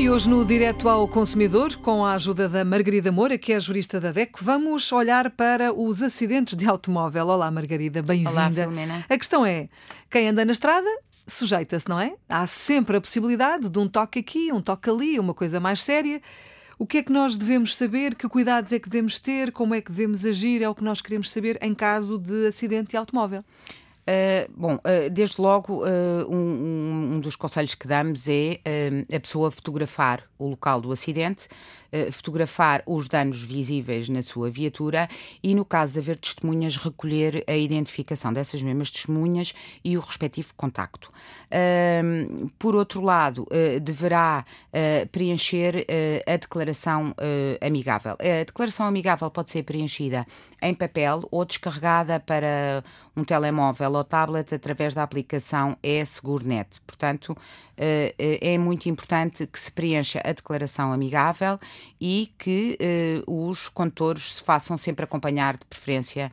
E hoje no Direto ao Consumidor, com a ajuda da Margarida Moura, que é jurista da DEC, vamos olhar para os acidentes de automóvel. Olá, Margarida, bem-vinda. Olá, Filomena. A questão é, quem anda na estrada sujeita-se, não é? Há sempre a possibilidade de um toque aqui, um toque ali, uma coisa mais séria. O que é que nós devemos saber? Que cuidados é que devemos ter? Como é que devemos agir? É o que nós queremos saber em caso de acidente de automóvel. Uh, bom, uh, desde logo, uh, um, um, dos conselhos que damos é a pessoa fotografar o local do acidente, fotografar os danos visíveis na sua viatura e, no caso de haver testemunhas, recolher a identificação dessas mesmas testemunhas e o respectivo contacto. por outro lado, deverá preencher a declaração amigável. A declaração amigável pode ser preenchida em papel ou descarregada para um telemóvel ou tablet através da aplicação e-SegureNet. Portanto, eh, eh, é muito importante que se preencha a declaração amigável e que eh, os condutores se façam sempre acompanhar, de preferência,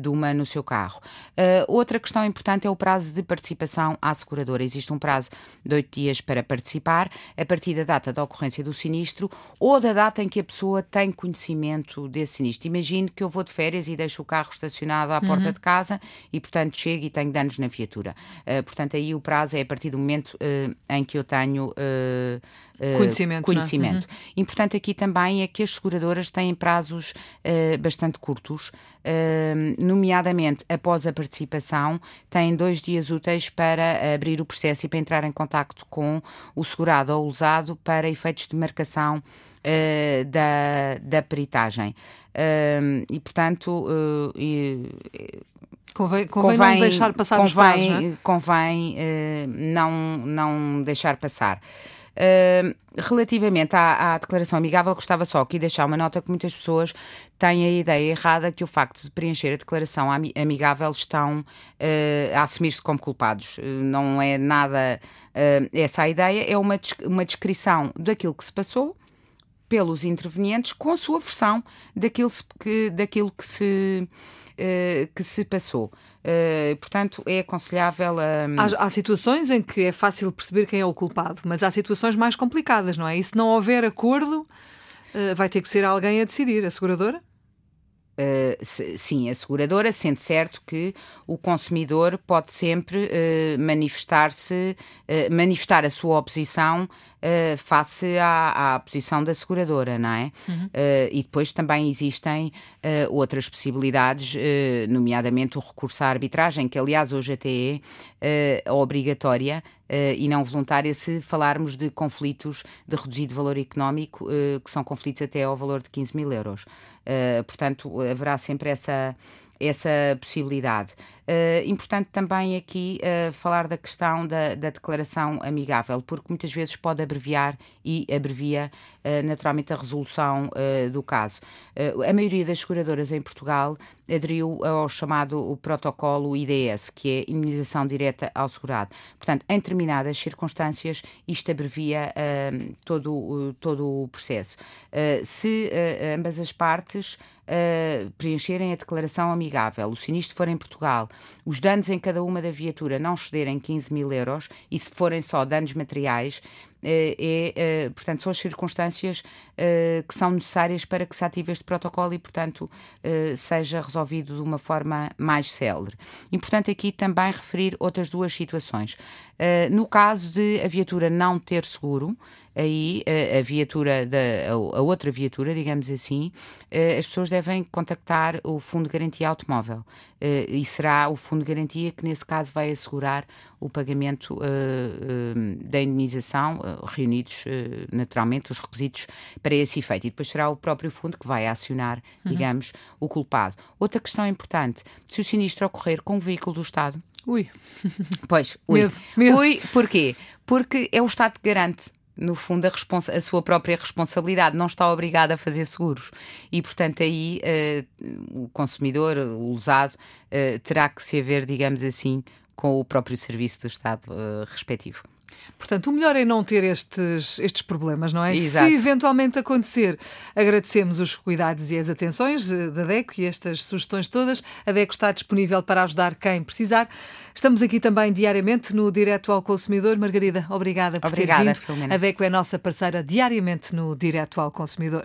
de uma no seu carro. Outra questão importante é o prazo de participação à seguradora. Existe um prazo de oito dias para participar, a partir da data da ocorrência do sinistro ou da data em que a pessoa tem conhecimento desse sinistro. Imagine que eu vou de férias e deixo o carro estacionado à porta uhum. de casa e, portanto, chego e tenho danos na viatura. portanto, aí o prazo é a partir do momento em que eu tenho uh, conhecimento. conhecimento. É? Uhum. Importante aqui também é que as seguradoras têm prazos uh, bastante curtos, nomeadamente após a participação, têm dois dias úteis para abrir o processo e para entrar em contacto com o segurado ou usado para efeitos de marcação Uh, da, da peritagem. Uh, e, portanto, uh, Convém, convém, convém, não deixar passar convém, não é? Convém uh, não, não deixar passar. Uh, relativamente à, à, declaração amigável, gostava só aqui deixar uma nota que muitas pessoas têm a ideia errada que o facto de preencher a declaração amigável estão uh, a assumir-se como culpados. não é nada essa a ideia, é uma, uma descrição daquilo que se passou pelos intervenientes com sua versão daquilo que, daquilo que se eh, que se passou. Uh, portanto, é aconselhável a. Há, há, situações em que é fácil perceber quem é o culpado, mas há situações mais complicadas, não é? E se não houver acordo, uh, vai ter que ser alguém a decidir, a seguradora? Uh, sim, a seguradora sente certo que o consumidor pode sempre uh, manifestar-se, uh, manifestar a sua oposição face à, à, posição da seguradora, não é? Uhum. e depois também existem outras possibilidades, nomeadamente o recurso à arbitragem, que aliás hoje até é obrigatória e não voluntária se falarmos de conflitos de reduzido valor económico, uh, que são conflitos até ao valor de 15 mil euros. Uh, portanto, haverá sempre essa essa possibilidade. Uh, importante também aqui uh, falar da questão da, da, declaração amigável, porque muitas vezes pode abreviar e abrevia uh, naturalmente a resolução do caso. a maioria das seguradoras em Portugal aderiu ao chamado protocolo IDS, que é Imunização Direta ao Segurado. Portanto, em determinadas circunstâncias, isto abrevia todo, todo o processo. se ambas as partes uh, preencherem a declaração amigável, o sinistro for em Portugal, os danos em cada uma da viatura não excederem 15 mil euros e se forem só danos materiais, eh, é, é, portanto, são as circunstâncias que são necessárias para que se ative este protocolo e, portanto, seja resolvido de uma forma mais célere. Importante aqui também referir outras duas situações. No caso de a viatura não ter seguro, aí a, a viatura, da, a, a, outra viatura, digamos assim, as pessoas devem contactar o Fundo de Garantia Automóvel e será o Fundo de Garantia que, nesse caso, vai assegurar o pagamento da indenização, reunidos naturalmente os requisitos para esse efeito. E depois será o próprio fundo que vai acionar, uhum. digamos, o culpado. Outra questão importante: se o sinistro ocorrer com um veículo do Estado. Ui. Pois, ui. Medo, medo. Ui, porquê? Porque é o Estado que garante no fundo, a, a, sua própria responsabilidade, não está obrigado a fazer seguros. E, portanto, aí uh, o consumidor, o usado, uh, terá que se haver, digamos assim, com o próprio serviço do Estado uh, respectivo. Portanto, o melhor é não ter estes, estes problemas, não é? Exato. Se eventualmente acontecer, agradecemos os cuidados e as atenções eh, da DECO e estas sugestões todas. A DECO está disponível para ajudar quem precisar. Estamos aqui também diariamente no Direto ao Consumidor. Margarida, obrigada por obrigada, ter vindo. Filomena. A DECO é nossa parceira diariamente no Direto ao Consumidor.